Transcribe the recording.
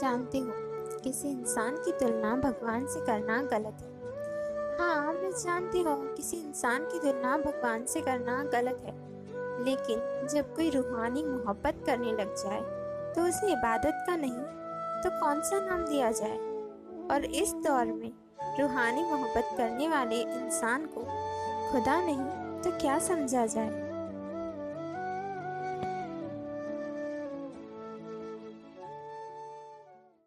जानते हो। किसी इंसान की तुलना भगवान से करना गलत है। हाँ मैं जानती हूँ, किसी इंसान की तुलना भगवान से करना गलत है। लेकिन जब कोई रूहानी मोहब्बत करने लग जाए तो उसे इबादत का नहीं तो कौन सा नाम दिया जाए? और इस दौर में रूहानी मोहब्बत करने वाले इंसान को खुदा नहीं तो क्या समझा जाए?